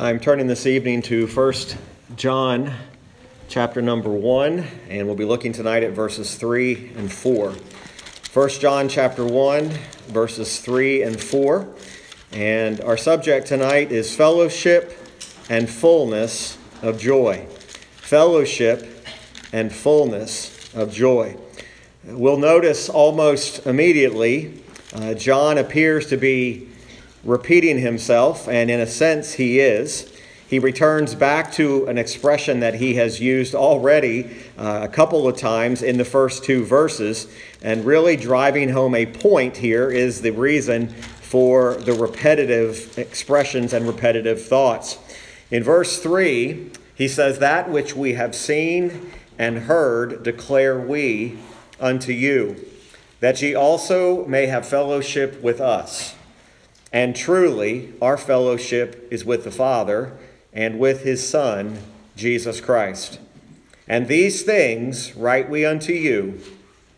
I'm turning this evening to 1 John chapter number 1, and we'll be looking tonight at verses 3 and 4. 1 John chapter 1, verses 3 and 4. And our subject tonight is fellowship and fullness of joy. Fellowship and fullness of joy. We'll notice almost immediately uh, John appears to be repeating himself, and in a sense, he is. He returns back to an expression that he has used already uh, a couple of times in the first two verses, and really driving home a point here is the reason for the repetitive expressions and repetitive thoughts. In verse 3, he says, That which we have seen and heard declare we unto you, that ye also may have fellowship with us. And truly, our fellowship is with the Father and with his Son, Jesus Christ. And these things write we unto you,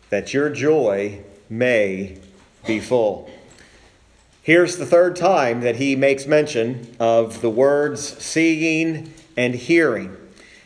that your joy may be full. Here's the third time that he makes mention of the words seeing and hearing.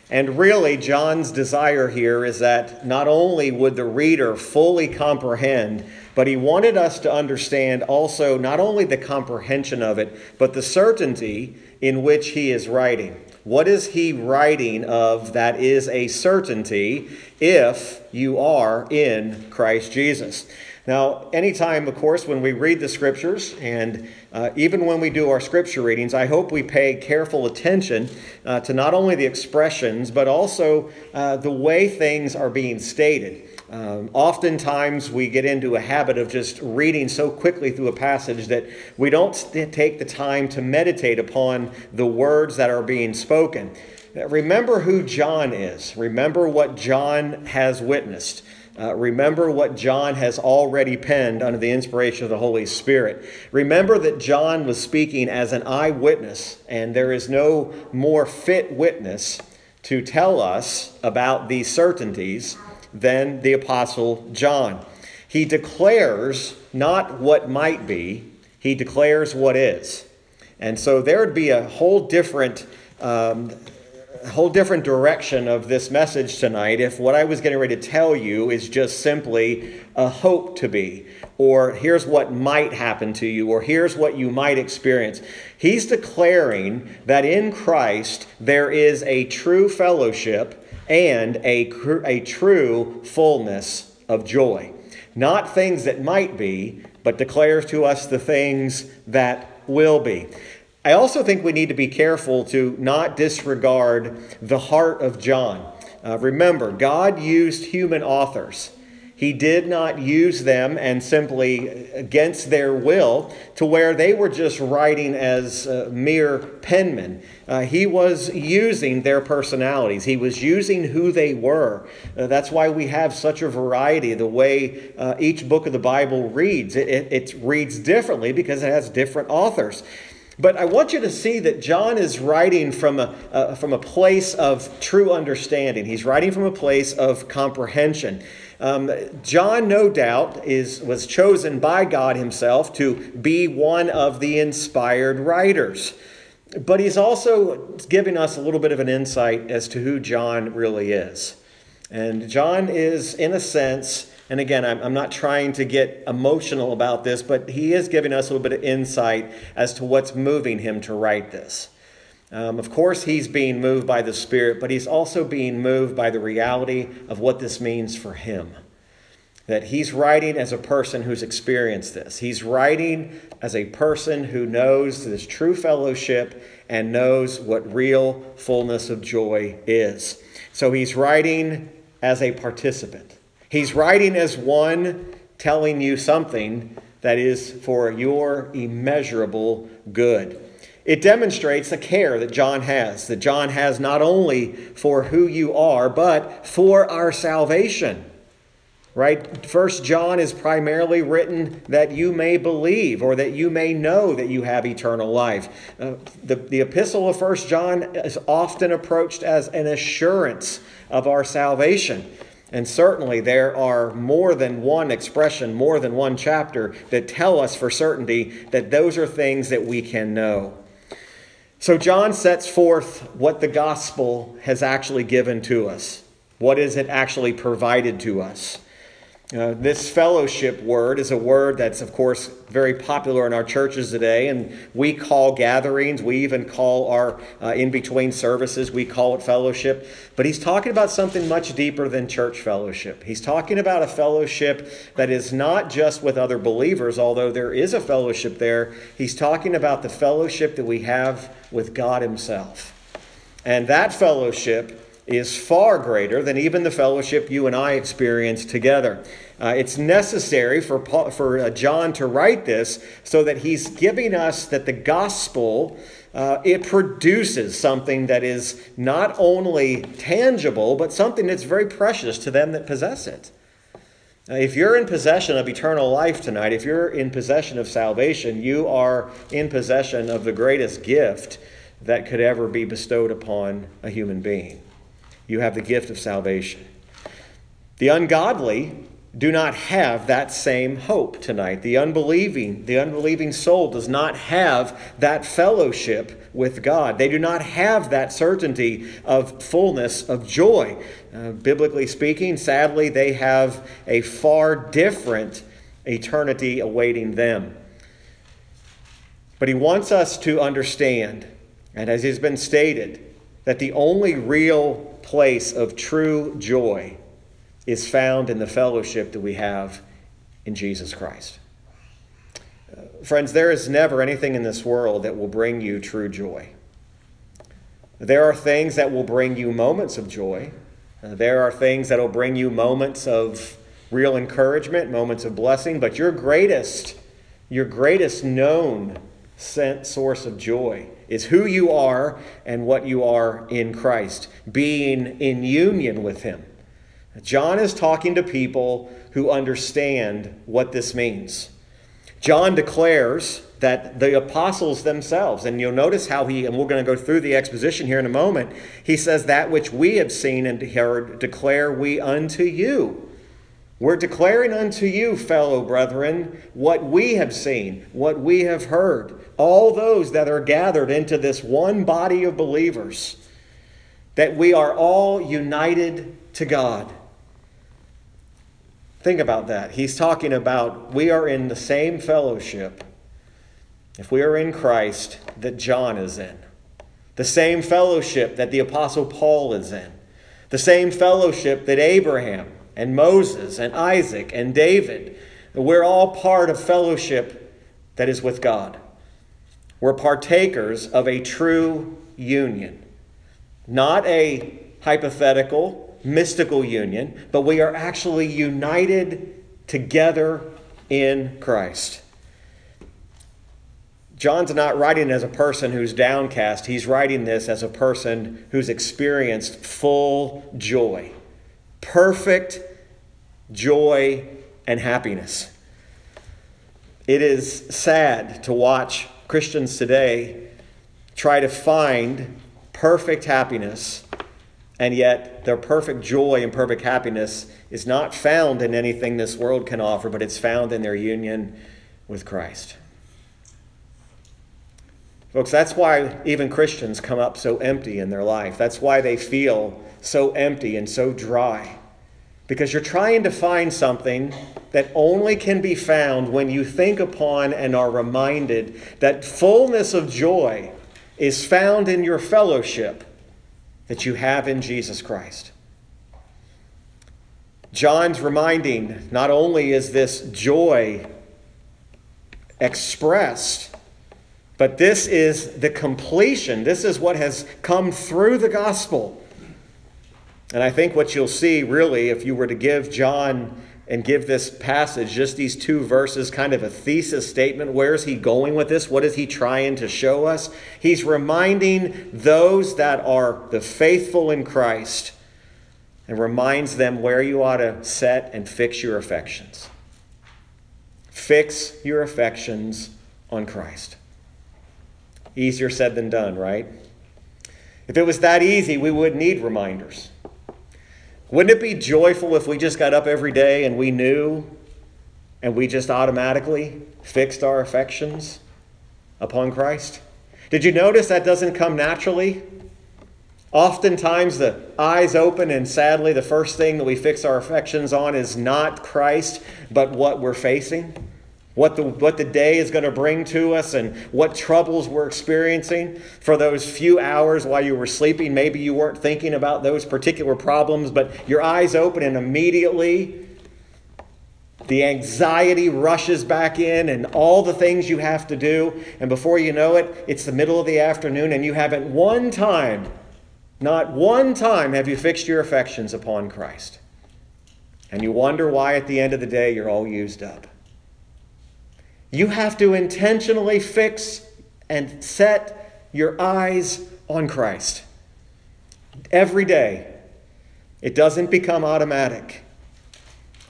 And really, John's desire here is that not only would the reader fully comprehend, but he wanted us to understand also not only the comprehension of it, but the certainty in which he is writing. What is he writing of that is a certainty if you are in Christ Jesus? Now, anytime, of course, when we read the scriptures, and uh, even when we do our scripture readings, I hope we pay careful attention uh, to not only the expressions, but also uh, the way things are being stated. Um, oftentimes, we get into a habit of just reading so quickly through a passage that we don't take the time to meditate upon the words that are being spoken. Remember who John is. Remember what John has witnessed. Uh, remember what John has already penned under the inspiration of the Holy Spirit. Remember that John was speaking as an eyewitness, and there is no more fit witness to tell us about these certainties than the Apostle John. He declares not what might be, he declares what is. And so there would be a whole different um, whole different direction of this message tonight if what I was getting ready to tell you is just simply a hope to be, or here's what might happen to you, or here's what you might experience. He's declaring that in Christ there is a true fellowship and a, a true fullness of joy. Not things that might be, but declares to us the things that will be. I also think we need to be careful to not disregard the heart of John. Uh, remember, God used human authors. He did not use them and simply against their will to where they were just writing as uh, mere penmen. Uh, he was using their personalities, he was using who they were. Uh, that's why we have such a variety the way uh, each book of the Bible reads. It, it, it reads differently because it has different authors. But I want you to see that John is writing from a, uh, from a place of true understanding. He's writing from a place of comprehension. Um, John, no doubt, is, was chosen by God himself to be one of the inspired writers. But he's also giving us a little bit of an insight as to who John really is. And John is, in a sense, and again, I'm, I'm not trying to get emotional about this, but he is giving us a little bit of insight as to what's moving him to write this. Um, of course, he's being moved by the Spirit, but he's also being moved by the reality of what this means for him. That he's writing as a person who's experienced this. He's writing as a person who knows this true fellowship and knows what real fullness of joy is. So he's writing as a participant. He's writing as one telling you something that is for your immeasurable good. It demonstrates the care that John has, that John has not only for who you are, but for our salvation. Right? First John is primarily written that you may believe or that you may know that you have eternal life. Uh, the, the epistle of First John is often approached as an assurance of our salvation. And certainly there are more than one expression, more than one chapter that tell us for certainty that those are things that we can know. So, John sets forth what the gospel has actually given to us. What is it actually provided to us? Uh, this fellowship word is a word that's, of course, very popular in our churches today, and we call gatherings, we even call our uh, in between services, we call it fellowship. But he's talking about something much deeper than church fellowship. He's talking about a fellowship that is not just with other believers, although there is a fellowship there. He's talking about the fellowship that we have with God Himself. And that fellowship is far greater than even the fellowship you and I experience together. Uh, it's necessary for, Paul, for uh, John to write this so that he's giving us that the gospel uh, it produces something that is not only tangible but something that's very precious to them that possess it. if you're in possession of eternal life tonight, if you're in possession of salvation, you are in possession of the greatest gift that could ever be bestowed upon a human being you have the gift of salvation. The ungodly do not have that same hope tonight. The unbelieving, the unbelieving soul does not have that fellowship with God. They do not have that certainty of fullness of joy. Uh, biblically speaking, sadly, they have a far different eternity awaiting them. But he wants us to understand, and as has been stated, that the only real place of true joy is found in the fellowship that we have in Jesus Christ. Uh, friends, there is never anything in this world that will bring you true joy. There are things that will bring you moments of joy. Uh, there are things that will bring you moments of real encouragement, moments of blessing, but your greatest, your greatest known source of joy is who you are and what you are in Christ, being in union with Him. John is talking to people who understand what this means. John declares that the apostles themselves, and you'll notice how he, and we're going to go through the exposition here in a moment, he says, That which we have seen and heard declare we unto you. We're declaring unto you, fellow brethren, what we have seen, what we have heard, all those that are gathered into this one body of believers, that we are all united to God. Think about that. He's talking about we are in the same fellowship, if we are in Christ, that John is in, the same fellowship that the Apostle Paul is in, the same fellowship that Abraham and Moses and Isaac and David. We're all part of fellowship that is with God. We're partakers of a true union, not a hypothetical, mystical union, but we are actually united together in Christ. John's not writing as a person who's downcast. He's writing this as a person who's experienced full joy perfect joy and happiness. It is sad to watch Christians today try to find perfect happiness, and yet their perfect joy and perfect happiness is not found in anything this world can offer, but it's found in their union with Christ. Folks, that's why even Christians come up so empty in their life. That's why they feel so empty and so dry. Because you're trying to find something that only can be found when you think upon and are reminded that fullness of joy is found in your fellowship that you have in Jesus Christ. John's reminding not only is this joy expressed, but this is the completion. This is what has come through the gospel. And I think what you'll see, really, if you were to give John and give this passage, just these two verses, kind of a thesis statement. Where is he going with this? What is he trying to show us? He's reminding those that are the faithful in Christ and reminds them where you ought to set and fix your affections. Fix your affections on Christ. Easier said than done, right? If it was that easy, we wouldn't need reminders. Wouldn't it be joyful if we just got up every day and we knew and we just automatically fixed our affections upon Christ? Did you notice that doesn't come naturally? Oftentimes, the eyes open, and sadly, the first thing that we fix our affections on is not Christ, but what we're facing, what the, what the day is going to bring to us, and what troubles we're experiencing. For those few hours while you were sleeping, maybe you weren't thinking about those particular problems, but your eyes open, and immediately the anxiety rushes back in, and all the things you have to do. And before you know it, it's the middle of the afternoon, and you haven't one time not one time have you fixed your affections upon Christ. And you wonder why at the end of the day you're all used up. You have to intentionally fix and set your eyes on Christ. Every day. It doesn't become automatic.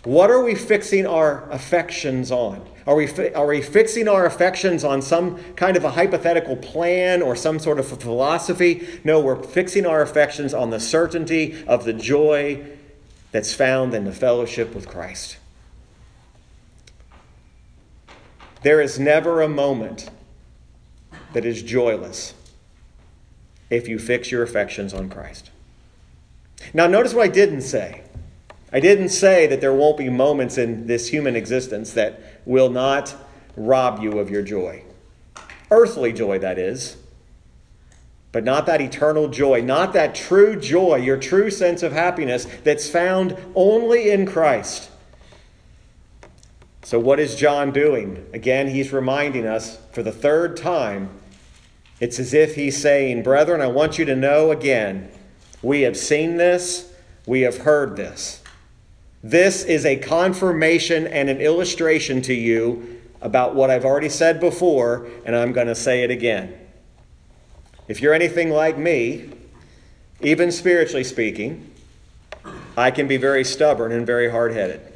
What are we fixing our affections on? Are we, fi- are we fixing our affections on some kind of a hypothetical plan or some sort of a philosophy? No, we're fixing our affections on the certainty of the joy that's found in the fellowship with Christ. There is never a moment that is joyless if you fix your affections on Christ. Now, notice what I didn't say. I didn't say that there won't be moments in this human existence that will not rob you of your joy. Earthly joy, that is. But not that eternal joy, not that true joy, your true sense of happiness that's found only in Christ. So, what is John doing? Again, he's reminding us for the third time. It's as if he's saying, Brethren, I want you to know again, we have seen this, we have heard this. This is a confirmation and an illustration to you about what I've already said before, and I'm going to say it again. If you're anything like me, even spiritually speaking, I can be very stubborn and very hard headed.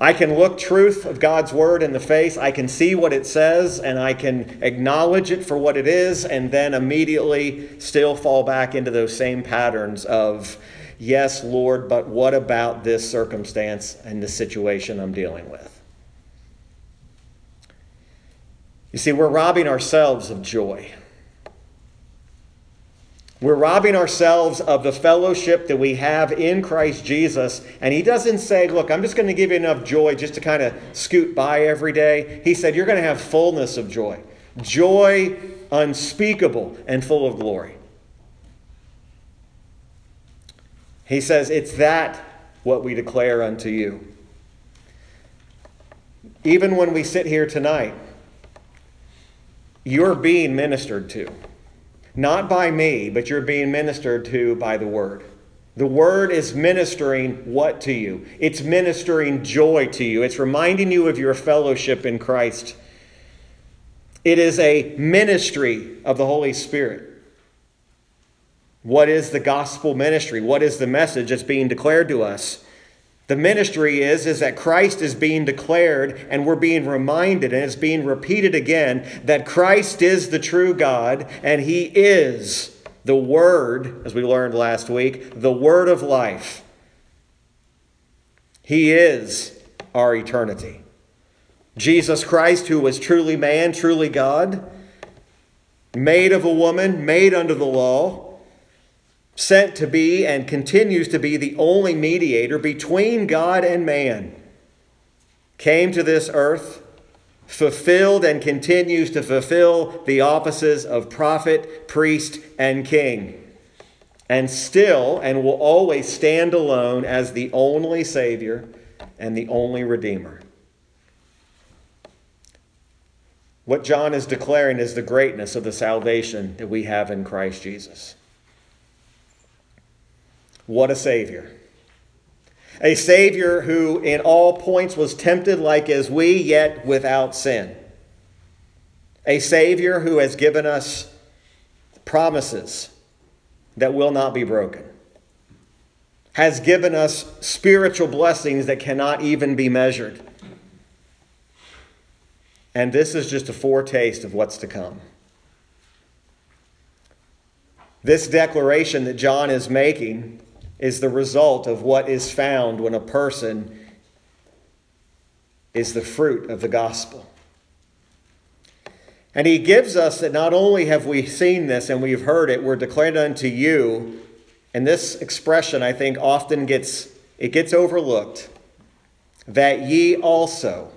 I can look truth of God's word in the face. I can see what it says and I can acknowledge it for what it is and then immediately still fall back into those same patterns of Yes, Lord, but what about this circumstance and the situation I'm dealing with? You see, we're robbing ourselves of joy. We're robbing ourselves of the fellowship that we have in Christ Jesus. And he doesn't say, Look, I'm just going to give you enough joy just to kind of scoot by every day. He said, You're going to have fullness of joy, joy unspeakable and full of glory. He says, It's that what we declare unto you. Even when we sit here tonight, you're being ministered to. Not by me, but you're being ministered to by the Word. The Word is ministering what to you? It's ministering joy to you. It's reminding you of your fellowship in Christ. It is a ministry of the Holy Spirit. What is the gospel ministry? What is the message that's being declared to us? The ministry is, is that Christ is being declared and we're being reminded and it's being repeated again that Christ is the true God and He is the Word, as we learned last week, the Word of life. He is our eternity. Jesus Christ, who was truly man, truly God, made of a woman, made under the law sent to be and continues to be the only mediator between God and man, came to this earth, fulfilled and continues to fulfill the offices of prophet, priest, and king, and still and will always stand alone as the only Savior and the only Redeemer. What John is declaring is the greatness of the salvation that we have in Christ Jesus. What a Savior. A Savior who, in all points, was tempted like as we, yet without sin. A Savior who has given us promises that will not be broken, has given us spiritual blessings that cannot even be measured. And this is just a foretaste of what's to come. This declaration that John is making is the result of what is found when a person is the fruit of the gospel. And he gives us that not only have we seen this and we've heard it, we're declared unto you. And this expression, I think, often gets it gets overlooked. That ye also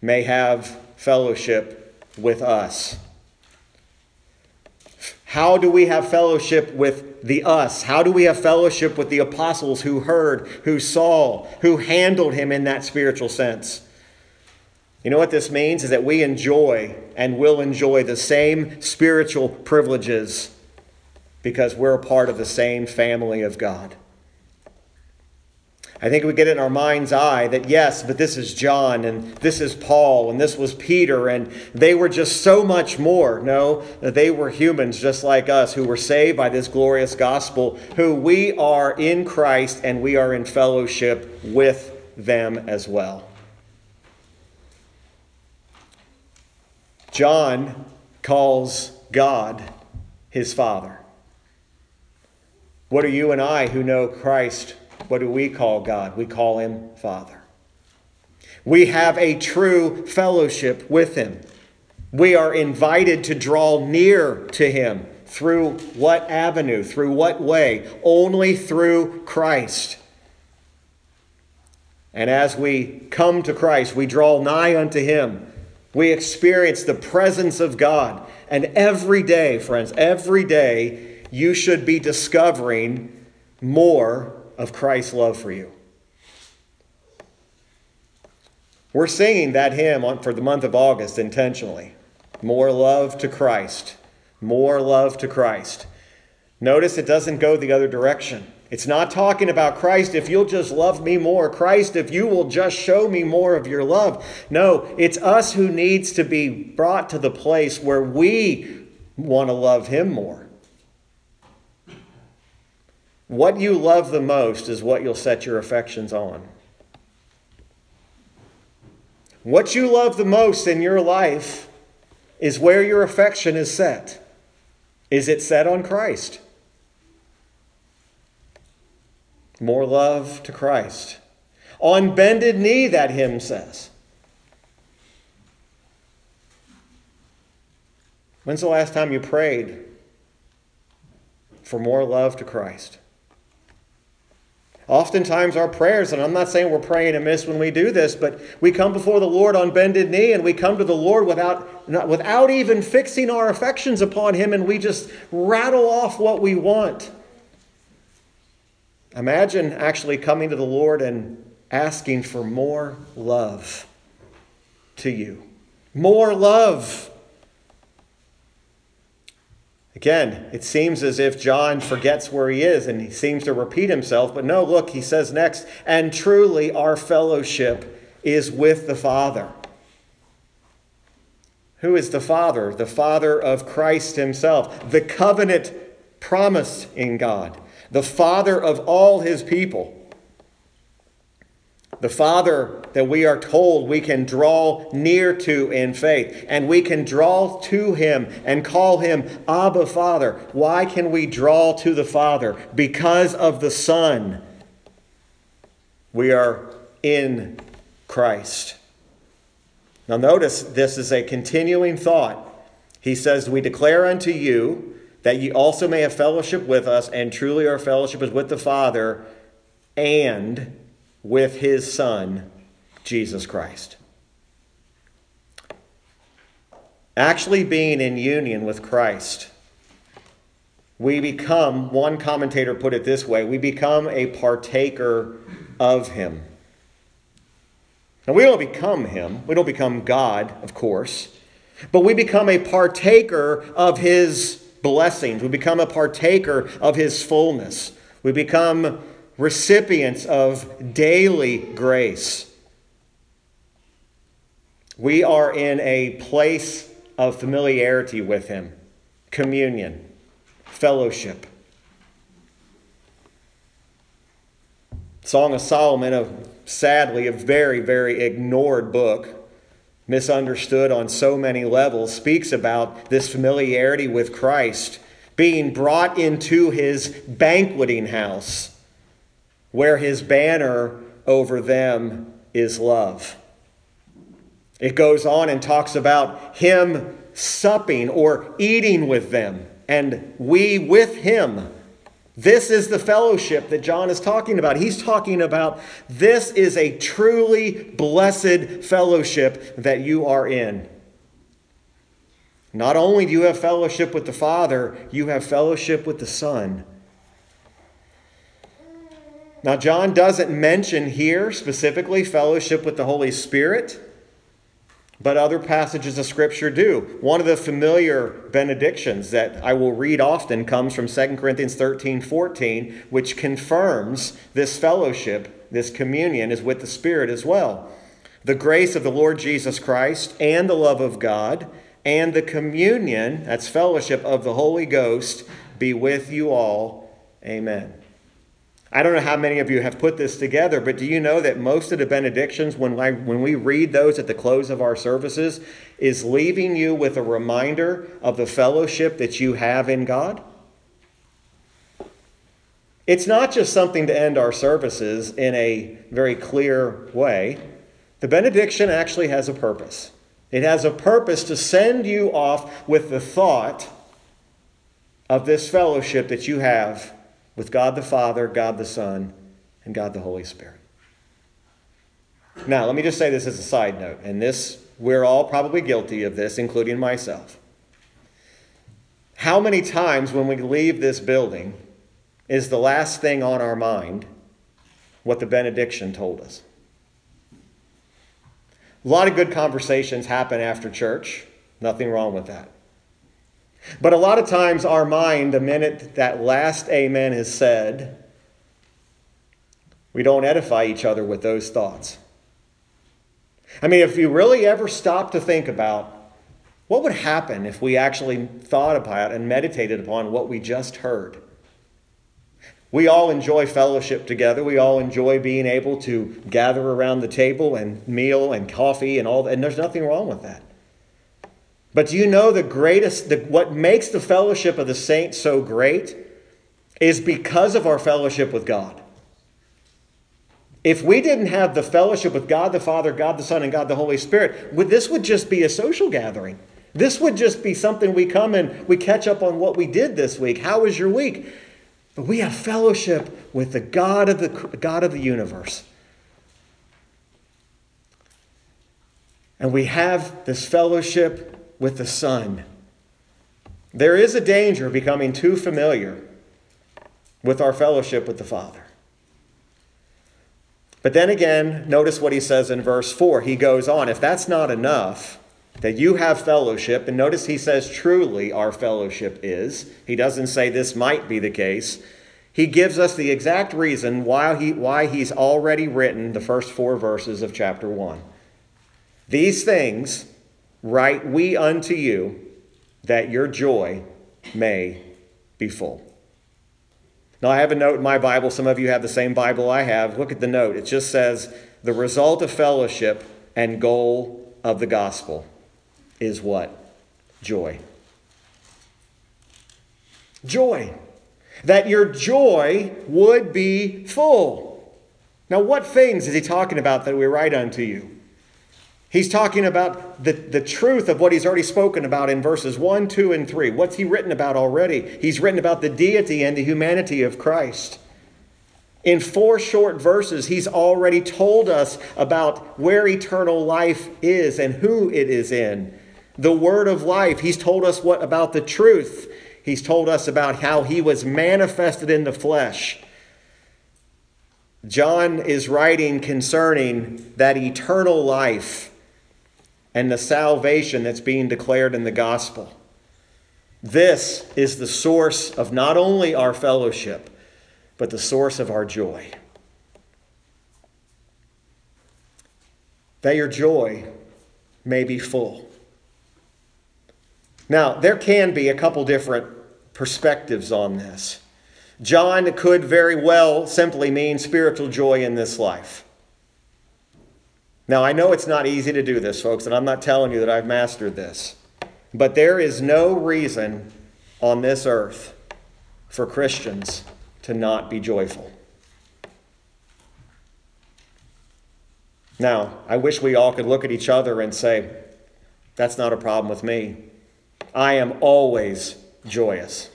may have fellowship with us. How do we have fellowship with the us? How do we have fellowship with the apostles who heard, who saw, who handled him in that spiritual sense? You know what this means? Is that we enjoy and will enjoy the same spiritual privileges because we're a part of the same family of God. I think we get it in our mind's eye that yes, but this is John and this is Paul and this was Peter and they were just so much more. No, they were humans just like us who were saved by this glorious gospel, who we are in Christ and we are in fellowship with them as well. John calls God his Father. What are you and I who know Christ what do we call God? We call him Father. We have a true fellowship with him. We are invited to draw near to him through what avenue, through what way? Only through Christ. And as we come to Christ, we draw nigh unto him. We experience the presence of God. And every day, friends, every day, you should be discovering more of Christ's love for you. We're singing that hymn for the month of August intentionally. More love to Christ. More love to Christ. Notice it doesn't go the other direction. It's not talking about Christ, if you'll just love me more. Christ, if you will just show me more of your love. No, it's us who needs to be brought to the place where we want to love him more. What you love the most is what you'll set your affections on. What you love the most in your life is where your affection is set. Is it set on Christ? More love to Christ. On bended knee, that hymn says. When's the last time you prayed for more love to Christ? Oftentimes, our prayers, and I'm not saying we're praying amiss when we do this, but we come before the Lord on bended knee and we come to the Lord without, without even fixing our affections upon Him and we just rattle off what we want. Imagine actually coming to the Lord and asking for more love to you. More love. Again, it seems as if John forgets where he is and he seems to repeat himself, but no, look, he says next, and truly our fellowship is with the Father. Who is the Father? The Father of Christ Himself, the covenant promised in God, the Father of all His people. The Father that we are told we can draw near to in faith, and we can draw to Him and call Him Abba Father. Why can we draw to the Father? Because of the Son. We are in Christ. Now, notice this is a continuing thought. He says, We declare unto you that ye also may have fellowship with us, and truly our fellowship is with the Father and with his Son, Jesus Christ. Actually, being in union with Christ, we become, one commentator put it this way, we become a partaker of him. Now, we don't become him, we don't become God, of course, but we become a partaker of his blessings. We become a partaker of his fullness. We become recipients of daily grace. We are in a place of familiarity with Him, communion, fellowship. Song of Solomon, a, sadly a very, very ignored book, misunderstood on so many levels, speaks about this familiarity with Christ being brought into his banqueting house where his banner over them is love. It goes on and talks about him supping or eating with them, and we with him. This is the fellowship that John is talking about. He's talking about this is a truly blessed fellowship that you are in. Not only do you have fellowship with the Father, you have fellowship with the Son. Now, John doesn't mention here specifically fellowship with the Holy Spirit, but other passages of Scripture do. One of the familiar benedictions that I will read often comes from 2 Corinthians 13 14, which confirms this fellowship, this communion, is with the Spirit as well. The grace of the Lord Jesus Christ and the love of God and the communion, that's fellowship of the Holy Ghost, be with you all. Amen. I don't know how many of you have put this together, but do you know that most of the benedictions, when, I, when we read those at the close of our services, is leaving you with a reminder of the fellowship that you have in God? It's not just something to end our services in a very clear way. The benediction actually has a purpose. It has a purpose to send you off with the thought of this fellowship that you have with God the Father, God the Son, and God the Holy Spirit. Now, let me just say this as a side note, and this, we're all probably guilty of this, including myself. How many times when we leave this building is the last thing on our mind what the benediction told us? A lot of good conversations happen after church. Nothing wrong with that. But a lot of times, our mind, the minute that last amen is said, we don't edify each other with those thoughts. I mean, if you really ever stop to think about what would happen if we actually thought about and meditated upon what we just heard. We all enjoy fellowship together. We all enjoy being able to gather around the table and meal and coffee and all that. And there's nothing wrong with that. But do you know the greatest, the, what makes the fellowship of the saints so great is because of our fellowship with God. If we didn't have the fellowship with God the Father, God the Son, and God the Holy Spirit, would, this would just be a social gathering. This would just be something we come and we catch up on what we did this week. How was your week? But we have fellowship with the God of the God of the universe. And we have this fellowship with the Son. There is a danger of becoming too familiar with our fellowship with the Father. But then again, notice what he says in verse 4. He goes on, if that's not enough, that you have fellowship, and notice he says, truly our fellowship is. He doesn't say this might be the case. He gives us the exact reason why, he, why he's already written the first four verses of chapter 1. These things write we unto you that your joy may be full. Now, I have a note in my Bible. Some of you have the same Bible I have. Look at the note. It just says, The result of fellowship and goal of the gospel is what? Joy. Joy. That your joy would be full. Now, what things is he talking about that we write unto you? He's talking about the, the truth of what he's already spoken about in verses 1, 2, and 3. What's he written about already? He's written about the deity and the humanity of Christ. In four short verses, he's already told us about where eternal life is and who it is in. The word of life, he's told us what about the truth. He's told us about how he was manifested in the flesh. John is writing concerning that eternal life and the salvation that's being declared in the gospel. This is the source of not only our fellowship, but the source of our joy. That your joy may be full. Now, there can be a couple different perspectives on this. John could very well simply mean spiritual joy in this life. Now, I know it's not easy to do this, folks, and I'm not telling you that I've mastered this. But there is no reason on this earth for Christians to not be joyful. Now, I wish we all could look at each other and say, that's not a problem with me. I am always joyous.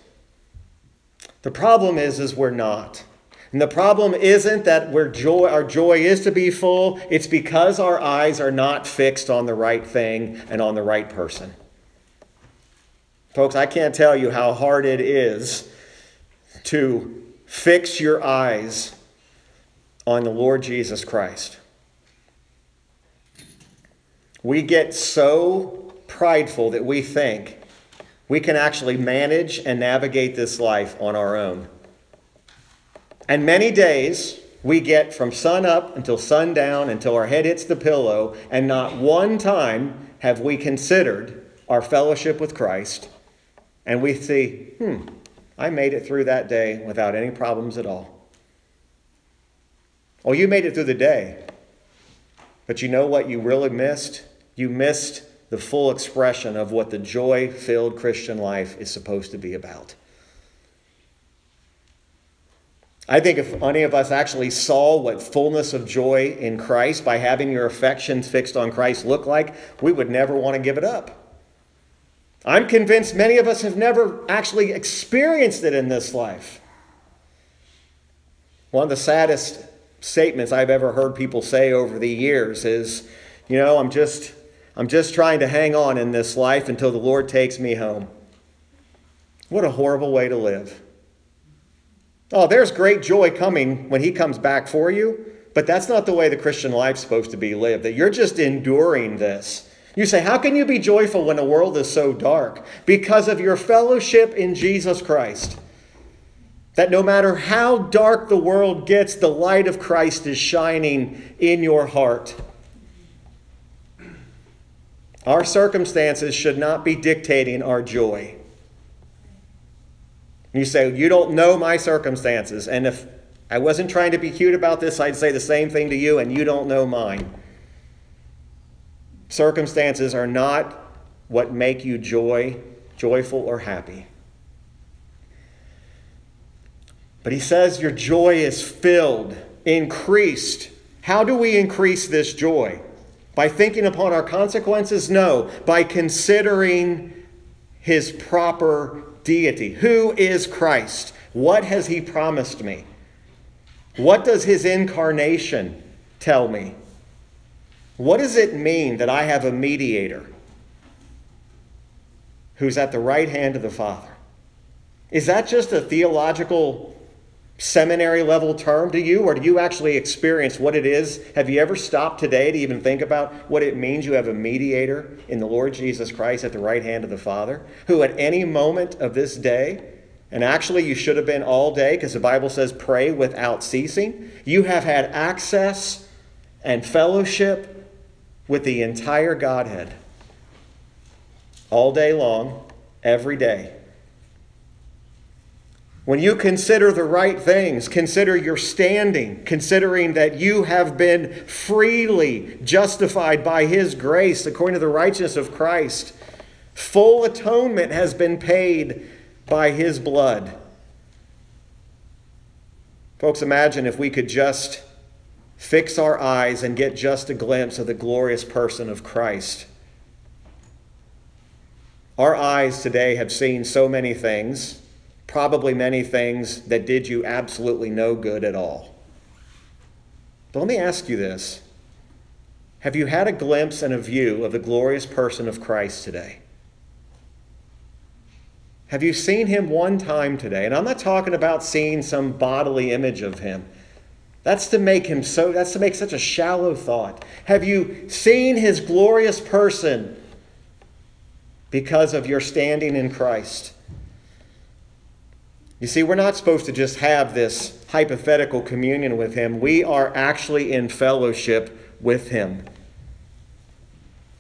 The problem is, is we're not. And the problem isn't that we're joy, our joy is to be full. It's because our eyes are not fixed on the right thing and on the right person. Folks, I can't tell you how hard it is to fix your eyes on the Lord Jesus Christ. We get so prideful that we think we can actually manage and navigate this life on our own. And many days we get from sun up until sundown until our head hits the pillow, and not one time have we considered our fellowship with Christ. And we see, hmm, I made it through that day without any problems at all. Oh, you made it through the day. But you know what you really missed? You missed the full expression of what the joy filled Christian life is supposed to be about. I think if any of us actually saw what fullness of joy in Christ by having your affections fixed on Christ look like, we would never want to give it up. I'm convinced many of us have never actually experienced it in this life. One of the saddest statements I've ever heard people say over the years is, you know, I'm just I'm just trying to hang on in this life until the Lord takes me home. What a horrible way to live. Oh, there's great joy coming when He comes back for you, but that's not the way the Christian life's supposed to be lived, that you're just enduring this. You say, How can you be joyful when the world is so dark? Because of your fellowship in Jesus Christ. That no matter how dark the world gets, the light of Christ is shining in your heart. Our circumstances should not be dictating our joy. And you say, You don't know my circumstances. And if I wasn't trying to be cute about this, I'd say the same thing to you, and you don't know mine. Circumstances are not what make you joy, joyful or happy. But he says your joy is filled, increased. How do we increase this joy? By thinking upon our consequences? No, by considering his proper deity. Who is Christ? What has he promised me? What does his incarnation tell me? What does it mean that I have a mediator who's at the right hand of the Father? Is that just a theological seminary level term to you, or do you actually experience what it is? Have you ever stopped today to even think about what it means you have a mediator in the Lord Jesus Christ at the right hand of the Father, who at any moment of this day, and actually you should have been all day because the Bible says pray without ceasing, you have had access and fellowship with the entire Godhead all day long, every day. When you consider the right things, consider your standing, considering that you have been freely justified by His grace according to the righteousness of Christ. Full atonement has been paid by His blood. Folks, imagine if we could just fix our eyes and get just a glimpse of the glorious person of Christ. Our eyes today have seen so many things probably many things that did you absolutely no good at all. But let me ask you this Have you had a glimpse and a view of the glorious person of Christ today? Have you seen him one time today? And I'm not talking about seeing some bodily image of him. That's to make him so that's to make such a shallow thought. Have you seen his glorious person because of your standing in Christ? You see, we're not supposed to just have this hypothetical communion with Him. We are actually in fellowship with Him.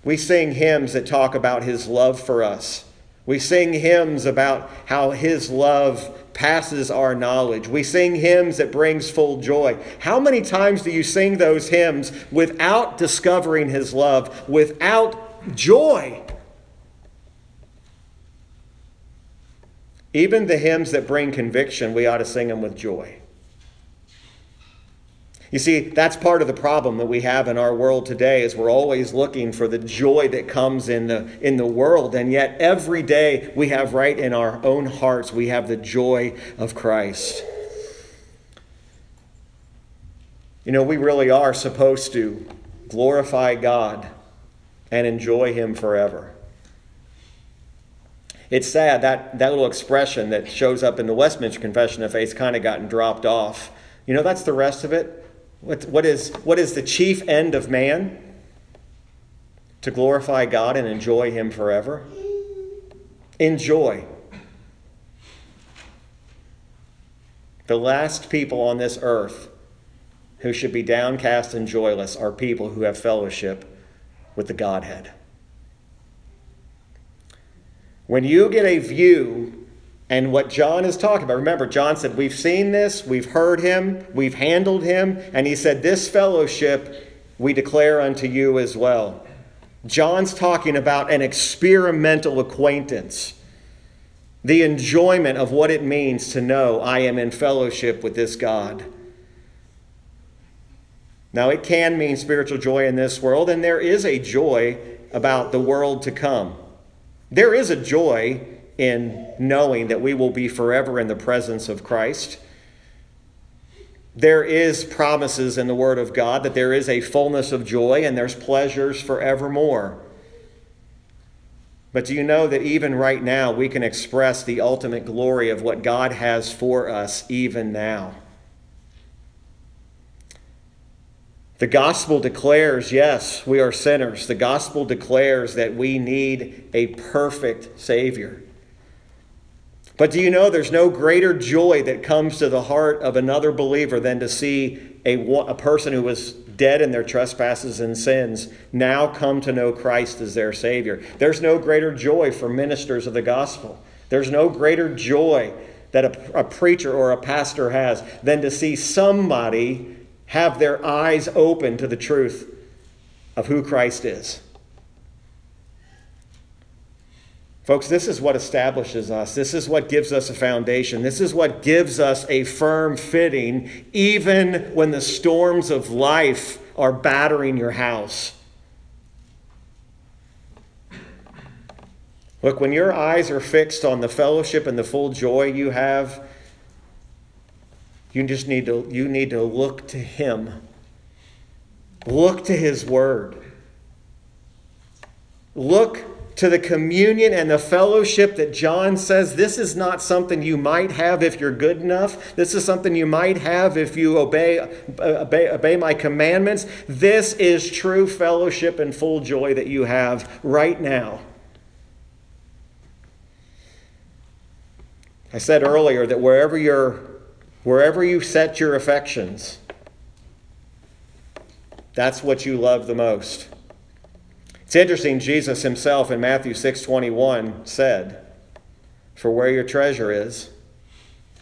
We sing hymns that talk about His love for us. We sing hymns about how His love passes our knowledge. We sing hymns that brings full joy. How many times do you sing those hymns without discovering His love, without joy? Even the hymns that bring conviction, we ought to sing them with joy. You see, that's part of the problem that we have in our world today is we're always looking for the joy that comes in the in the world and yet every day we have right in our own hearts we have the joy of Christ. You know, we really are supposed to glorify God and enjoy him forever. It's sad that that little expression that shows up in the Westminster Confession of Faith kind of gotten dropped off. You know, that's the rest of it. What, what, is, what is the chief end of man? To glorify God and enjoy Him forever? Enjoy. The last people on this earth who should be downcast and joyless are people who have fellowship with the Godhead. When you get a view and what John is talking about, remember, John said, We've seen this, we've heard him, we've handled him, and he said, This fellowship we declare unto you as well. John's talking about an experimental acquaintance, the enjoyment of what it means to know I am in fellowship with this God. Now, it can mean spiritual joy in this world, and there is a joy about the world to come. There is a joy in knowing that we will be forever in the presence of Christ. There is promises in the Word of God that there is a fullness of joy and there's pleasures forevermore. But do you know that even right now we can express the ultimate glory of what God has for us even now? The gospel declares, yes, we are sinners. The gospel declares that we need a perfect Savior. But do you know there's no greater joy that comes to the heart of another believer than to see a, a person who was dead in their trespasses and sins now come to know Christ as their Savior? There's no greater joy for ministers of the gospel. There's no greater joy that a, a preacher or a pastor has than to see somebody have their eyes open to the truth of who Christ is. Folks, this is what establishes us. This is what gives us a foundation. This is what gives us a firm fitting, even when the storms of life are battering your house. Look, when your eyes are fixed on the fellowship and the full joy you have, you just need to, you need to look to Him. Look to His Word. Look to the communion and the fellowship that John says this is not something you might have if you're good enough. This is something you might have if you obey, obey, obey my commandments. This is true fellowship and full joy that you have right now. I said earlier that wherever you're, wherever you set your affections, that's what you love the most. It's interesting, Jesus himself in Matthew 6:21 said, "For where your treasure is,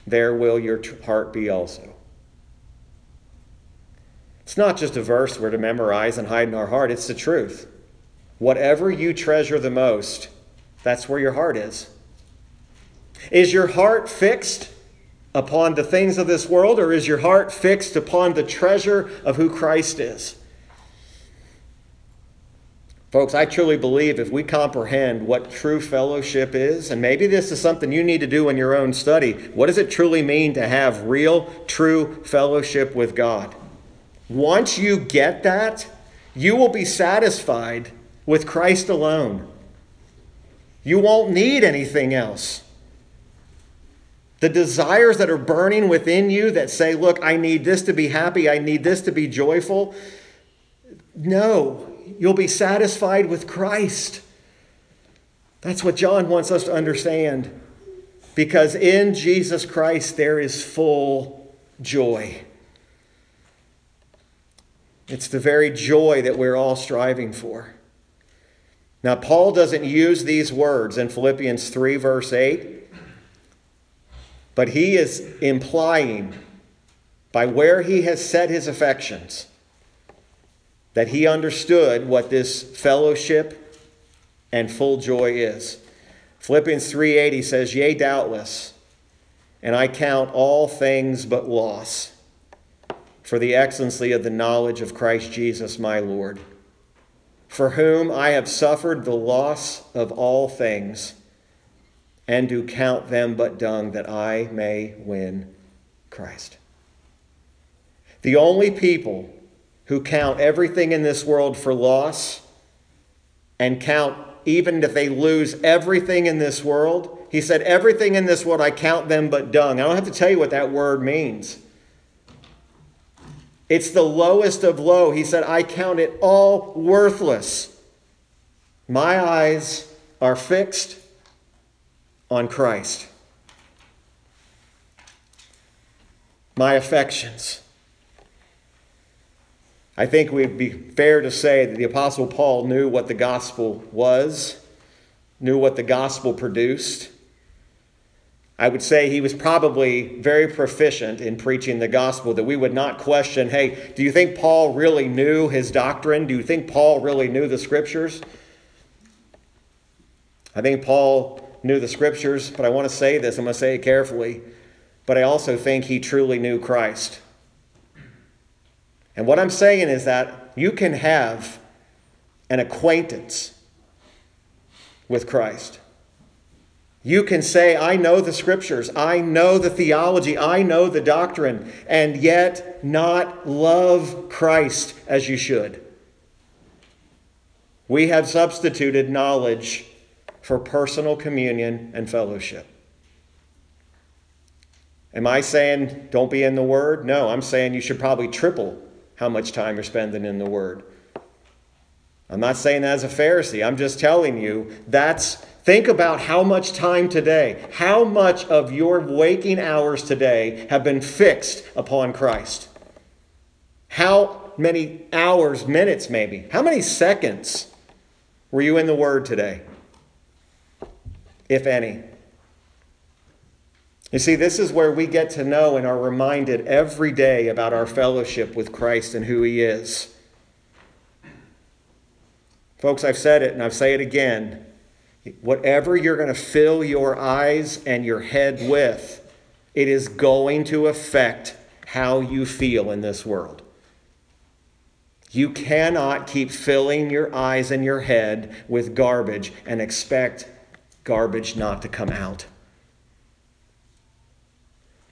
there will your heart be also." It's not just a verse we're to memorize and hide in our heart, it's the truth. Whatever you treasure the most, that's where your heart is. Is your heart fixed upon the things of this world, or is your heart fixed upon the treasure of who Christ is? Folks, I truly believe if we comprehend what true fellowship is, and maybe this is something you need to do in your own study, what does it truly mean to have real, true fellowship with God? Once you get that, you will be satisfied with Christ alone. You won't need anything else. The desires that are burning within you that say, Look, I need this to be happy, I need this to be joyful. No, You'll be satisfied with Christ. That's what John wants us to understand. Because in Jesus Christ there is full joy. It's the very joy that we're all striving for. Now, Paul doesn't use these words in Philippians 3, verse 8, but he is implying by where he has set his affections that he understood what this fellowship and full joy is. Philippians 3:80 says, "Yea, doubtless, and I count all things but loss for the excellency of the knowledge of Christ Jesus my Lord, for whom I have suffered the loss of all things, and do count them but dung that I may win Christ. The only people who count everything in this world for loss and count even if they lose everything in this world, he said, Everything in this world, I count them but dung. I don't have to tell you what that word means. It's the lowest of low. He said, I count it all worthless. My eyes are fixed on Christ. My affections. I think would be fair to say that the Apostle Paul knew what the gospel was, knew what the gospel produced. I would say he was probably very proficient in preaching the gospel, that we would not question hey, do you think Paul really knew his doctrine? Do you think Paul really knew the scriptures? I think Paul knew the scriptures, but I want to say this, I'm going to say it carefully, but I also think he truly knew Christ. And what I'm saying is that you can have an acquaintance with Christ. You can say, I know the scriptures, I know the theology, I know the doctrine, and yet not love Christ as you should. We have substituted knowledge for personal communion and fellowship. Am I saying don't be in the Word? No, I'm saying you should probably triple how much time you're spending in the Word. I'm not saying that as a Pharisee. I'm just telling you that's Think about how much time today, how much of your waking hours today have been fixed upon Christ. How many hours, minutes maybe, how many seconds were you in the Word today? If any. You see, this is where we get to know and are reminded every day about our fellowship with Christ and who He is. Folks, I've said it and I've say it again. Whatever you're going to fill your eyes and your head with, it is going to affect how you feel in this world. You cannot keep filling your eyes and your head with garbage and expect garbage not to come out.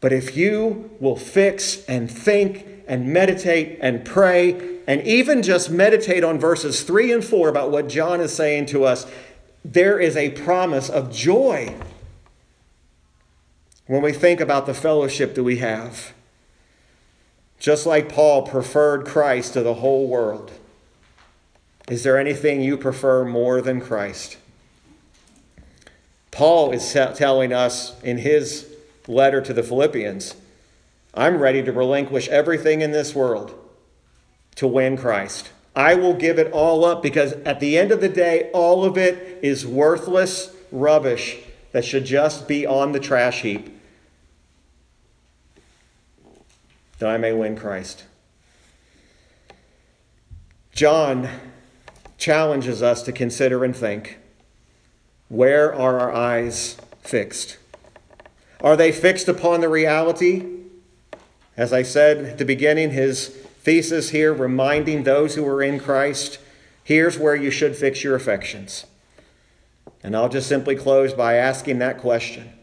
But if you will fix and think and meditate and pray and even just meditate on verses 3 and 4 about what John is saying to us, there is a promise of joy when we think about the fellowship that we have. Just like Paul preferred Christ to the whole world, is there anything you prefer more than Christ? Paul is telling us in his letter to the Philippians I'm ready to relinquish everything in this world to win Christ. I will give it all up because at the end of the day, all of it is worthless rubbish that should just be on the trash heap. That I may win Christ. John challenges us to consider and think where are our eyes fixed? Are they fixed upon the reality? As I said at the beginning, his thesis here, reminding those who are in Christ, here's where you should fix your affections. And I'll just simply close by asking that question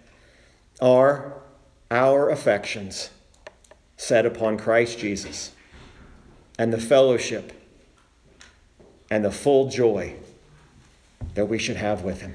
Are our affections set upon Christ Jesus and the fellowship and the full joy that we should have with Him?